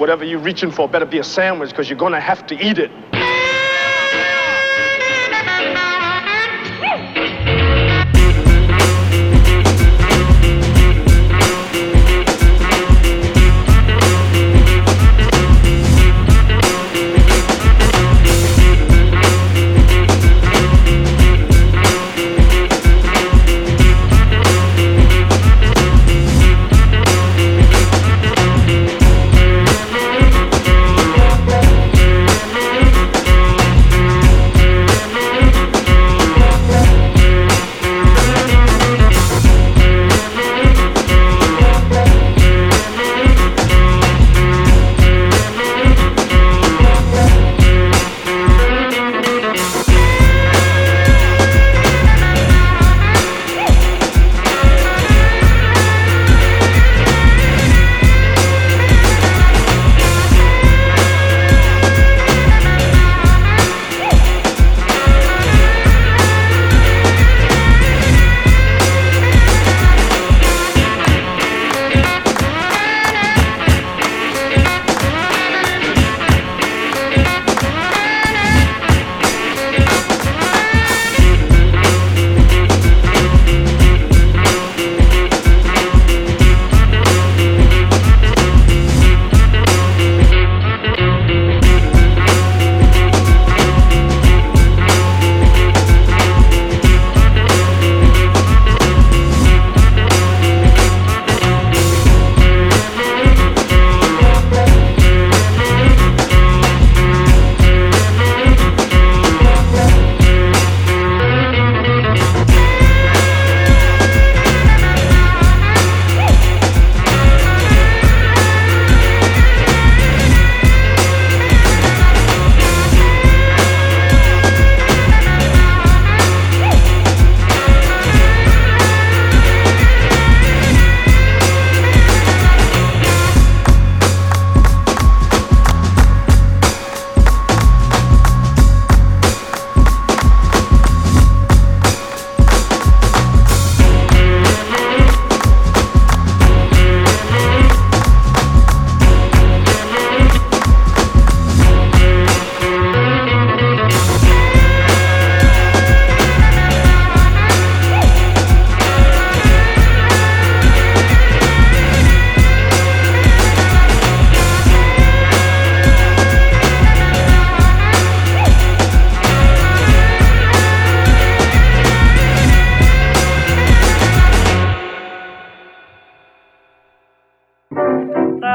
Whatever you're reaching for better be a sandwich, because you're going to have to eat it.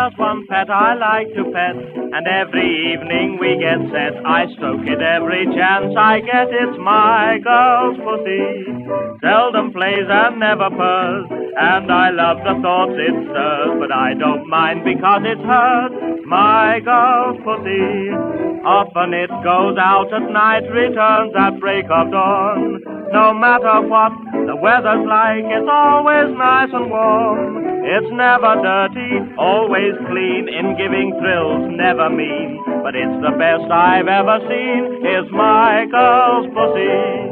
There's one pet I like to pet, and every evening we get set. I stroke it every chance I get. It's my girl's pussy. Seldom plays and never purrs, and I love the thoughts it stirs. But I don't mind because it's hers, my girl's pussy. Often it goes out at night, returns at break of dawn. No matter what the weather's like, it's always nice and warm. It's never dirty, always clean, in giving thrills, never mean. But it's the best I've ever seen, is girl's pussy.